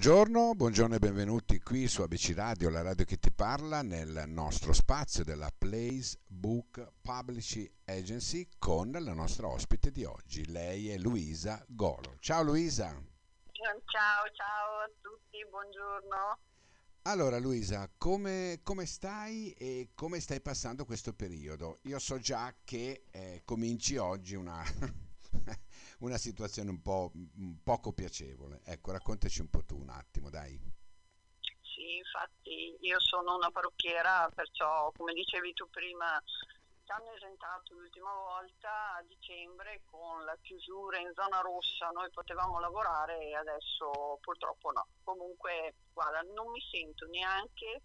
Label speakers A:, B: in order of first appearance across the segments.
A: Buongiorno, buongiorno e benvenuti qui su ABC Radio, la radio che ti parla, nel nostro spazio della Place Book Publishing Agency con la nostra ospite di oggi. Lei è Luisa Golo. Ciao Luisa.
B: Ciao, ciao a tutti, buongiorno.
A: Allora Luisa, come, come stai e come stai passando questo periodo? Io so già che eh, cominci oggi una... una situazione un po' poco piacevole. Ecco, raccontaci un po' tu un attimo, dai.
B: Sì, infatti io sono una parrucchiera, perciò come dicevi tu prima ci hanno esentato l'ultima volta a dicembre con la chiusura in zona rossa, noi potevamo lavorare e adesso purtroppo no. Comunque, guarda, non mi sento neanche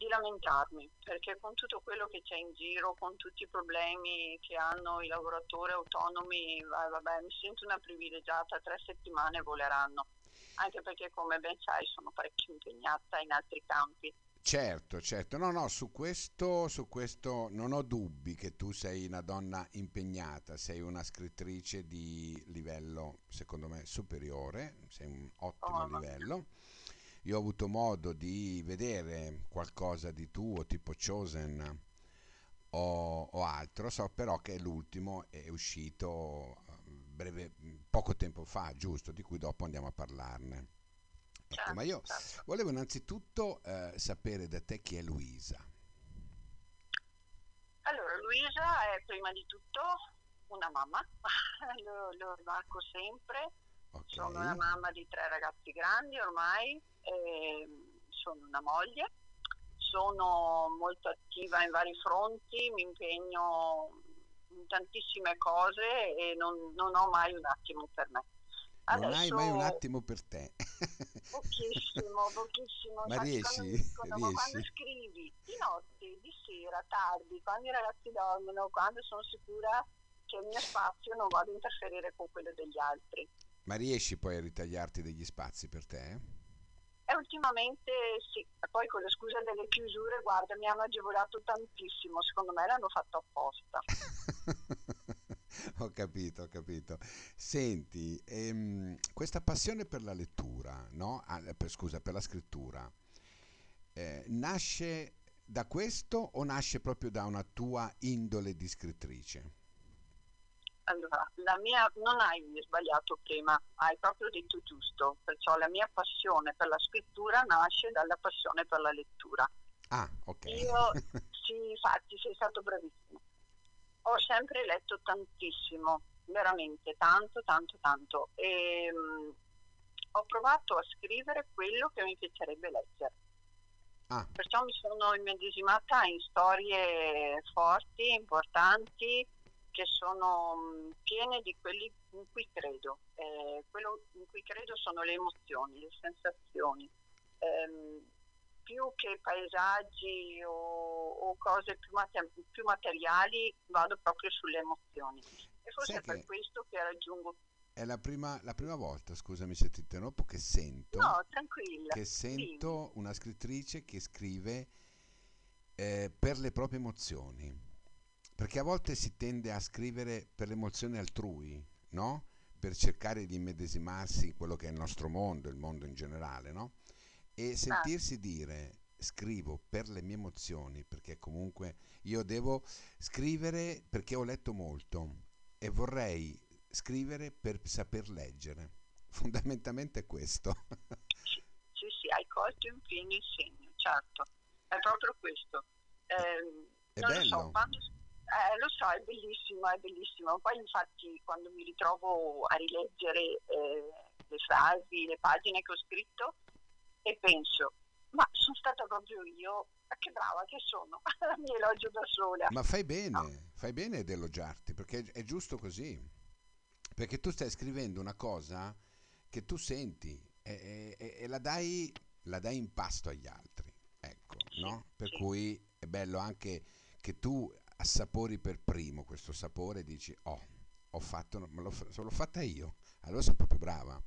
B: di lamentarmi, perché con tutto quello che c'è in giro, con tutti i problemi che hanno i lavoratori autonomi, vabbè, mi sento una privilegiata, tre settimane voleranno, anche perché come ben sai sono parecchio impegnata in altri campi.
A: Certo, certo, no, no, su questo, su questo non ho dubbi che tu sei una donna impegnata, sei una scrittrice di livello, secondo me, superiore, sei un ottimo oh, livello. Io ho avuto modo di vedere qualcosa di tuo, tipo Chosen o, o altro, so però che l'ultimo è uscito eh, breve, poco tempo fa, giusto, di cui dopo andiamo a parlarne. Ecco, ma io certo, certo. volevo innanzitutto eh, sapere da te chi è Luisa.
B: Allora, Luisa è prima di tutto una mamma, lo, lo rimarco sempre. Okay. Sono una mamma di tre ragazzi grandi ormai, sono una moglie, sono molto attiva in vari fronti, mi impegno in tantissime cose e non, non ho mai un attimo per me.
A: Adesso, non hai mai un attimo per te.
B: pochissimo, pochissimo.
A: Ma riesci? Dicono, riesci? Ma
B: quando scrivi di notte, di sera, tardi, quando i ragazzi dormono, quando sono sicura che il mio spazio non vada a interferire con quello degli altri.
A: Ma riesci poi a ritagliarti degli spazi per te?
B: E ultimamente sì, poi con la scusa delle chiusure, guarda, mi hanno agevolato tantissimo, secondo me l'hanno fatto apposta.
A: ho capito, ho capito. Senti, ehm, questa passione per la lettura, no? ah, per, scusa, per la scrittura, eh, nasce da questo o nasce proprio da una tua indole di scrittrice?
B: Allora, la mia, non hai sbagliato prima, hai proprio detto giusto, perciò la mia passione per la scrittura nasce dalla passione per la lettura.
A: Ah, ok.
B: Io, sì, infatti, sei stato bravissimo. Ho sempre letto tantissimo, veramente tanto, tanto, tanto. E um, ho provato a scrivere quello che mi piacerebbe leggere. Ah. Perciò mi sono immedesimata in storie forti, importanti, che sono piene di quelli in cui credo. Eh, quello in cui credo sono le emozioni, le sensazioni. Eh, più che paesaggi o, o cose più, mater- più, materiali vado proprio sulle emozioni. E forse è per questo che raggiungo
A: è la prima, la prima, volta, scusami se ti interrompo, che sento,
B: no,
A: che sento una scrittrice che scrive eh, per le proprie emozioni. Perché a volte si tende a scrivere per l'emozione altrui, no? Per cercare di immedesimarsi in quello che è il nostro mondo, il mondo in generale, no? E sentirsi dire scrivo per le mie emozioni, perché comunque io devo scrivere perché ho letto molto e vorrei scrivere per saper leggere. Fondamentalmente è questo.
B: sì, sì, hai colto in pieno il segno, certo. È proprio questo. Eh,
A: è bello.
B: So, quando, eh, lo so, è bellissimo, è bellissimo. Poi infatti quando mi ritrovo a rileggere eh, le frasi, le pagine che ho scritto e penso, ma sono stata proprio io, ma che brava che sono, mi elogio da sola.
A: Ma fai bene, no. fai bene ad elogiarti, perché è giusto così. Perché tu stai scrivendo una cosa che tu senti e, e, e la, dai, la, dai, in pasto agli altri. Ecco, sì, no? Per sì. cui è bello anche che tu assapori per primo questo sapore e dici oh, ho fatto, ma l'ho, l'ho fatta io, allora sono proprio brava.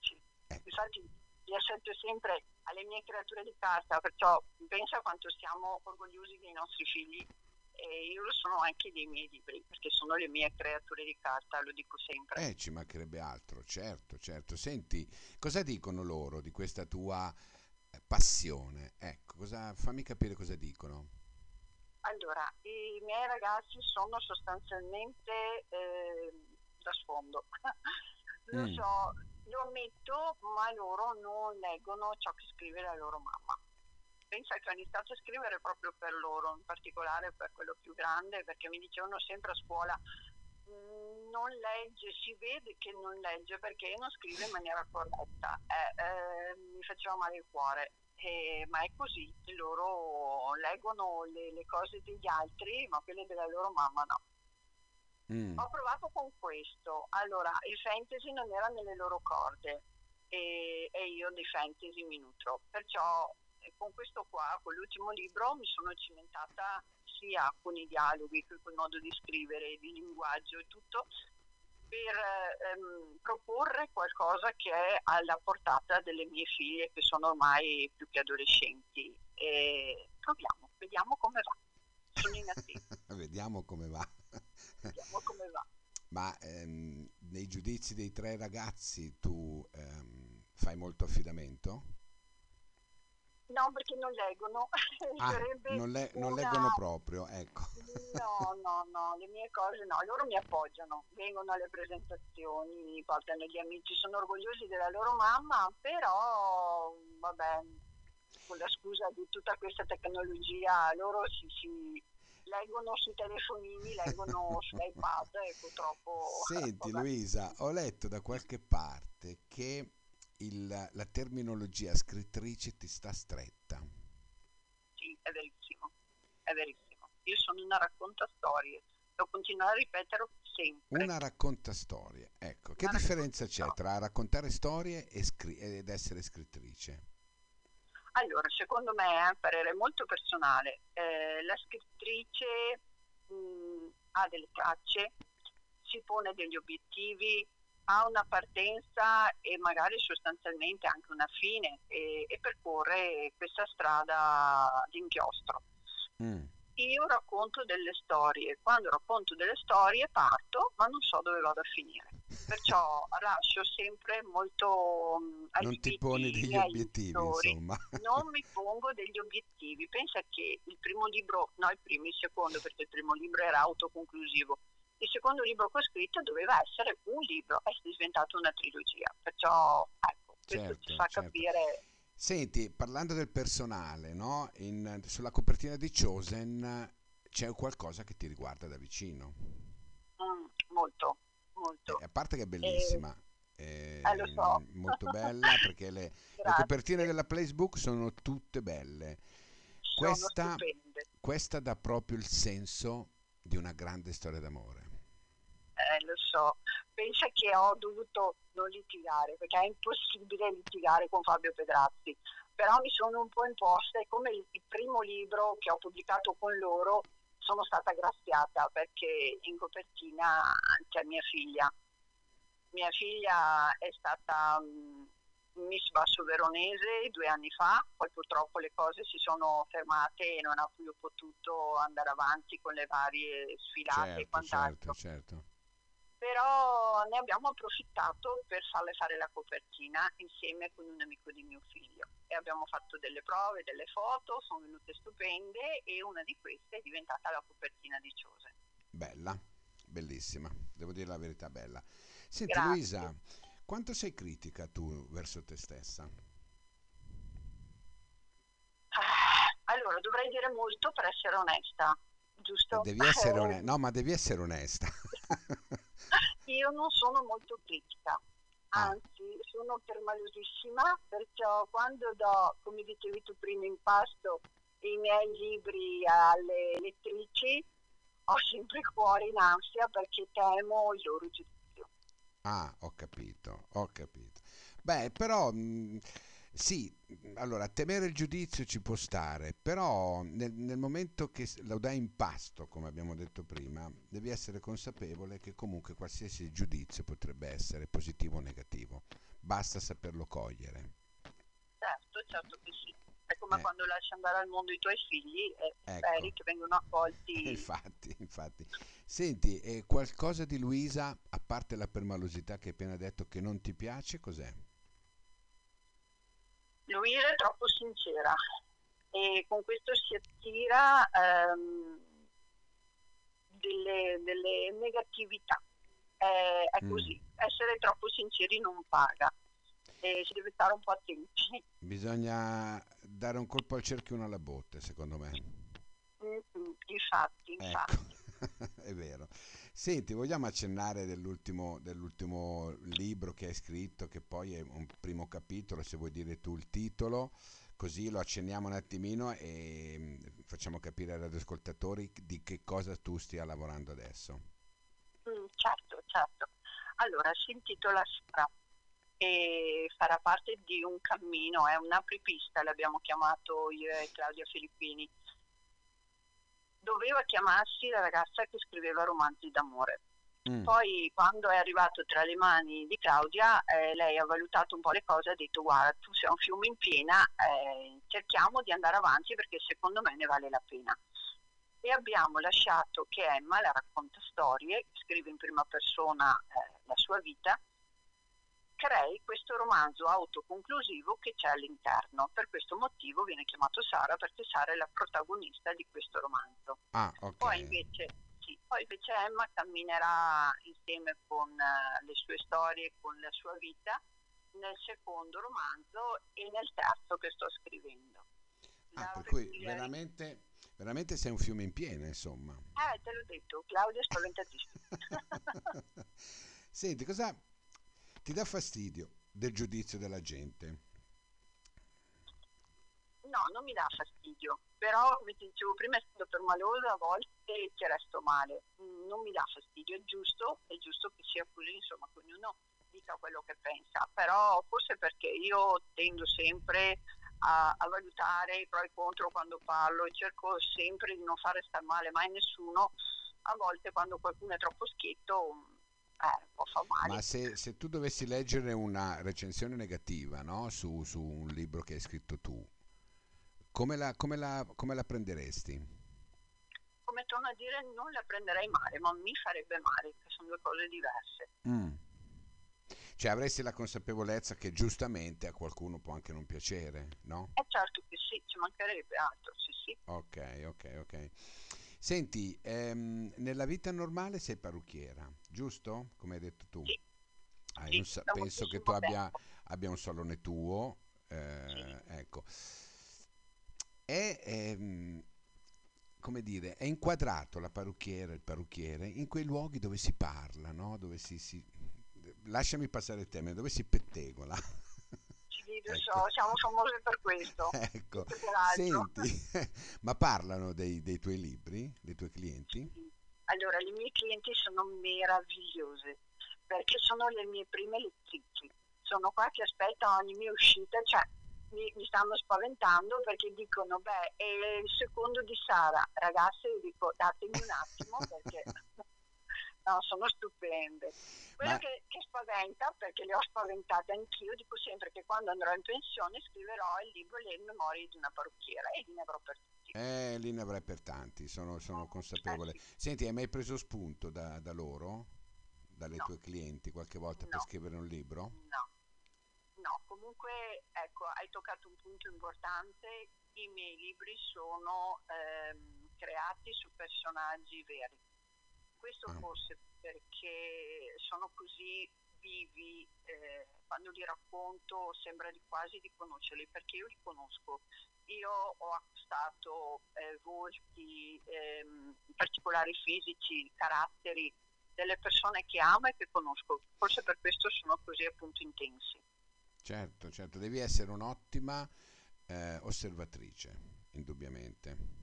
B: Sì. Ecco. Infatti io assetto sempre alle mie creature di carta, perciò pensa quanto siamo orgogliosi dei nostri figli e io lo sono anche dei miei libri, perché sono le mie creature di carta, lo dico sempre.
A: Eh, ci mancherebbe altro, certo, certo. Senti, cosa dicono loro di questa tua eh, passione? Ecco, cosa, fammi capire cosa dicono.
B: Allora, i miei ragazzi sono sostanzialmente eh, da sfondo. lo mm. so, lo ammetto, ma loro non leggono ciò che scrive la loro mamma pensa che ho iniziato a scrivere proprio per loro, in particolare per quello più grande, perché mi dicevano sempre a scuola mm, non legge, si vede che non legge perché non scrive in maniera corretta. Eh, eh, mi faceva male il cuore, eh, ma è così, loro leggono le, le, cose degli altri, ma quelle della loro mamma no. Mm. Ho provato con questo, allora il fantasy non era nelle loro corde e, e io di fantasy mi nutro, perciò con questo qua, con l'ultimo libro, mi sono cimentata sia con i dialoghi, con il modo di scrivere, di linguaggio e tutto, per ehm, proporre qualcosa che è alla portata delle mie figlie che sono ormai più che adolescenti. E proviamo, vediamo come va. Sono in attesa.
A: vediamo come va.
B: vediamo come va.
A: Ma ehm, nei giudizi dei tre ragazzi tu ehm, fai molto affidamento?
B: No, perché non leggono.
A: Ah, non, le, non una... leggono proprio, ecco.
B: No, no, no, le mie cose no, loro mi appoggiano, vengono alle presentazioni, portano gli amici, sono orgogliosi della loro mamma, però vabbè, con la scusa di tutta questa tecnologia, loro si, si leggono sui telefonini, leggono sull'iPad e purtroppo...
A: Senti vabbè. Luisa, ho letto da qualche parte che il, la terminologia scrittrice ti sta stretta.
B: Sì, è verissimo, è verissimo. Io sono una racconta storie, lo continuo a ripetere sempre.
A: Una racconta storie, ecco. Che una differenza c'è tra raccontare storie e scri- ed essere scrittrice?
B: Allora, secondo me, è un parere molto personale, eh, la scrittrice mh, ha delle tracce, si pone degli obiettivi, ha una partenza e magari sostanzialmente anche una fine e, e percorre questa strada d'inchiostro. Mm. Io racconto delle storie, quando racconto delle storie parto, ma non so dove vado a finire. Perciò lascio sempre molto
A: um, Non ti poni degli obiettivi, lettori. insomma.
B: Non mi pongo degli obiettivi. Pensa che il primo libro, no il primo, il secondo, perché il primo libro era autoconclusivo il secondo libro che ho scritto doveva essere un libro, è diventato una trilogia, perciò ecco, questo certo, ci fa certo. capire...
A: Senti, parlando del personale, no? In, sulla copertina di Chosen c'è qualcosa che ti riguarda da vicino?
B: Mm, molto, molto.
A: Eh, a parte che è bellissima. Eh, eh, so. molto bella perché le, le, copertine della Placebook sono tutte belle. Questa, questa dà proprio il senso di una grande storia d'amore
B: eh, lo so, pensa che ho dovuto non litigare, perché è impossibile litigare con Fabio Pedrazzi, però mi sono un po' imposta e come il, il primo libro che ho pubblicato con loro sono stata graziata perché in copertina c'è mia figlia. Mia figlia è stata um, Miss Basso Veronese due anni fa, poi purtroppo le cose si sono fermate e non ha più potuto andare avanti con le varie sfilate certo, e quant'altro.
A: Certo, certo
B: però ne abbiamo approfittato per farle fare la copertina insieme con un amico di mio figlio e abbiamo fatto delle prove, delle foto, sono venute stupende e una di queste è diventata la copertina di Ciose.
A: Bella, bellissima, devo dire la verità bella. Senti Grazie. Luisa, quanto sei critica tu verso te stessa?
B: Ah, allora, dovrei dire molto per essere onesta, giusto?
A: Devi essere onesta, no, ma devi essere onesta.
B: io non sono molto critica, ah. anzi sono permalosissima, perciò quando do, come dicevi tu prima, in pasto i miei libri alle lettrici, ho sempre il cuore in ansia perché temo il loro giudizio.
A: Ah, ho capito, ho capito. Beh, però... Mh sì, allora temere il giudizio ci può stare, però nel, nel, momento che lo dai in pasto, come abbiamo detto prima, devi essere consapevole che comunque qualsiasi giudizio potrebbe essere positivo o negativo, basta saperlo cogliere.
B: Certo, certo che sì. È come
A: Eh.
B: quando lasci andare al mondo i tuoi figli e
A: Ecco.
B: speri che vengano accolti.
A: Infatti, infatti. Senti, qualcosa di Luisa, a parte la permalosità che hai appena detto che non ti piace, cos'è?
B: Luisa è troppo sincera e con questo si attira ehm, delle, delle negatività. È, è
A: Mm.
B: così, essere troppo sinceri non paga e si deve stare un po' attenti.
A: Bisogna dare un colpo al cerchio e uno alla botte, secondo me.
B: Mm, Infatti, infatti.
A: Ecco, è vero. Senti, vogliamo accennare dell'ultimo, dell'ultimo libro che hai scritto, che poi è un primo capitolo, se vuoi dire tu il titolo, così lo accenniamo un attimino e mm, facciamo capire agli ascoltatori di che cosa tu stia lavorando adesso.
B: Mm, certo, certo. Allora, si intitola Sara e farà parte di un cammino, è un apripista, l'abbiamo chiamato io e Claudia Filippini. Doveva chiamarsi la ragazza che scriveva romanzi d'amore.
A: Mm,
B: Poi quando è arrivato tra le mani di Claudia, eh, lei ha valutato un po' le cose e ha detto guarda, tu sei un fiume in piena, eh, cerchiamo di andare avanti perché secondo me ne vale la pena. E abbiamo lasciato che Emma, la racconta storie, scrive in prima persona eh, la sua vita, crei questo romanzo autoconclusivo che c'è all'interno. Per questo motivo viene chiamato Sara perché Sara è la protagonista di questo romanzo.
A: Ah, ok.
B: Poi invece, sì, poi invece Emma camminerà insieme con eh, le sue storie, con la sua vita, nel secondo romanzo e nel terzo che sto scrivendo.
A: Ah, per cui veramente, veramente sei un fiume in piena, insomma.
B: Eh, te l'ho detto, Claudia è spaventatissima.
A: Senti, cosa ti dà fastidio del giudizio della gente?
B: No, non mi dà fastidio, però come ti dicevo prima, essendo permalosa a volte ci resto male. Mm, Non mi dà fastidio, è giusto, è giusto che sia così, insomma, che ognuno dica quello che pensa, però forse perché io tendo sempre a, a valutare i pro e i contro quando parlo e cerco sempre di non fare star male mai nessuno, a volte quando qualcuno è troppo schietto far male.
A: Ma se, se tu dovessi leggere una recensione negativa, no, su, su un libro che hai scritto tu, come la, come la- come la prenderesti?
B: Come torno a dire, non la prenderei male, ma mi farebbe male, che sono due cose diverse.
A: Mm. Cioè avresti la consapevolezza che giustamente a qualcuno può anche non piacere, no?
B: Eh certo che sì, ci mancherebbe altro, sì sì.
A: Ok, ok, ok. Senti, ehm, nella vita normale sei parrucchiera, giusto? Come hai detto tu.
B: Sì.
A: Hai
B: Sì,
A: un sa-
B: da
A: penso che tu abbia, abbia un salone tuo, eh, ecco. È, ehm, come dire, è inquadrato la parrucchiera, il parrucchiere, in quei luoghi dove si parla, no? Dove si, si- lasciami passare il termine, dove si pettegola. Ecco.
B: so, siamo famose per questo.
A: Ecco, senti, ma parlano dei, dei tuoi libri, dei tuoi clienti?
B: Allora, le mie clienti sono meravigliose perché sono le mie prime lettrici. Sono qua che aspettano ogni mia uscita, cioè mi, mi stanno spaventando perché dicono, beh, è il secondo di Sara. Ragazze, io dico, datemi un attimo perché no, sono stupende. Quello
A: Ma-
B: che, che spaventa, perché le ho spaventate anch'io, dico sempre che quando andrò in pensione scriverò il libro Le memorie di una parrucchiera e li ne avrò per tutti.
A: Eh, lì ne avrai per tanti, sono, sono consapevole.
B: Eh, sì.
A: Senti, hai mai preso spunto da, da loro, dalle
B: No.
A: tue clienti, qualche volta per
B: No.
A: scrivere un libro?
B: No, no, comunque ecco, hai toccato un punto importante. I miei libri sono ehm, creati su personaggi veri. Questo
A: Ah.
B: forse perché sono così vivi, eh, quando li racconto sembra di quasi di conoscerli, perché io li conosco. Io ho acquistato eh, volti, ehm, particolari fisici, caratteri delle persone che amo e che conosco. Forse per questo sono così appunto intensi.
A: Certo, certo, devi essere un'ottima eh, osservatrice, indubbiamente.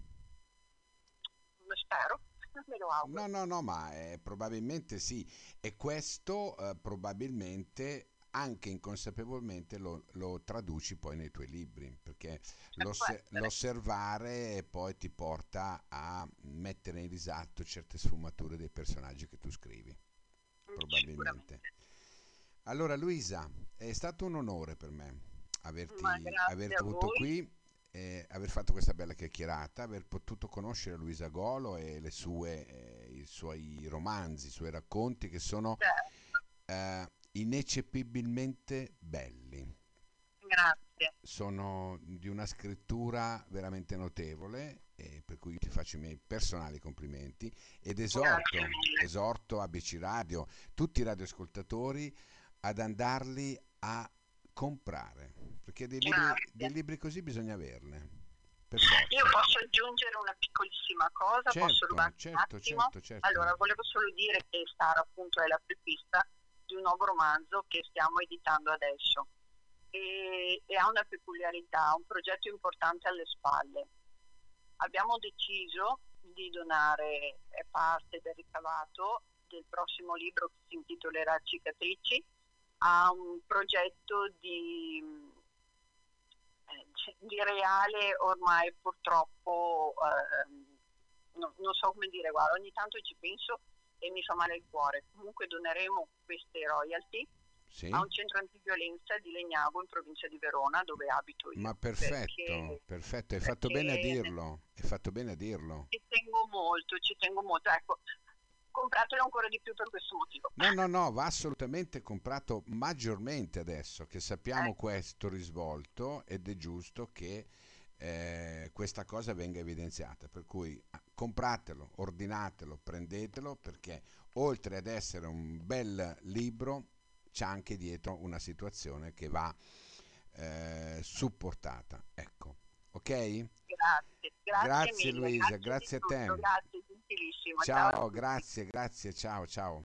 B: Me lo auguro.
A: No, no, no, ma eh, probabilmente sì. E questo eh, probabilmente anche inconsapevolmente lo, lo traduci poi nei tuoi libri, perché l'osse-
B: essere.
A: l'osservare poi ti porta a mettere in risatto certe sfumature dei personaggi che tu scrivi, probabilmente.
B: Sicuramente.
A: Allora Luisa, è stato un onore per me averti, averti avuto qui eh, aver fatto questa bella chiacchierata, aver potuto conoscere Luisa Golo e le sue, eh, i suoi romanzi, i suoi racconti che sono eh, ineccepibilmente belli.
B: grazie.
A: Sono di una scrittura veramente notevole, per cui io ti faccio i miei personali complimenti ed esorto, esorto ABC Radio, tutti i radioascoltatori ad andarli a comprare, perché dei libri, dei libri così bisogna averne, per
B: Io posso aggiungere una piccolissima cosa, posso
A: Certo,
B: rubarti un
A: certo,
B: attimo?
A: certo, certo.
B: Allora, volevo solo dire che Star appunto è la prepista di un nuovo romanzo che stiamo editando adesso e, e ha una peculiarità, un progetto importante alle spalle. Abbiamo deciso di donare parte del ricavato del prossimo libro che si intitolerà Cicatrici a un progetto di, di reale ormai purtroppo ehm, no- non so come dire, guarda, ogni tanto ci penso e mi fa male il cuore. Comunque doneremo queste royalty
A: Sì?
B: a un centro antiviolenza di Legnago in provincia di Verona dove abito io.
A: Ma perfetto,
B: perché-
A: perfetto, hai fatto bene a dirlo, hai fatto bene a dirlo.
B: Ci tengo molto, ci tengo molto. Ecco, compratelo ancora di più per questo motivo.
A: No, no, no, va assolutamente comprato maggiormente adesso che sappiamo
B: Ecco.
A: questo risvolto ed è giusto che eh, questa cosa venga evidenziata. Per cui ah, compratelo, ordinatelo, prendetelo perché oltre ad essere un bel libro c'è anche dietro una situazione che va eh, supportata. Ecco, ok?
B: Grazie, grazie,
A: Grazie,
B: mille,
A: Luisa,
B: di
A: grazie a
B: tutto,
A: te.
B: Grazie, gentilissima.
A: Ciao,
B: tutti.
A: grazie, grazie, ciao, ciao.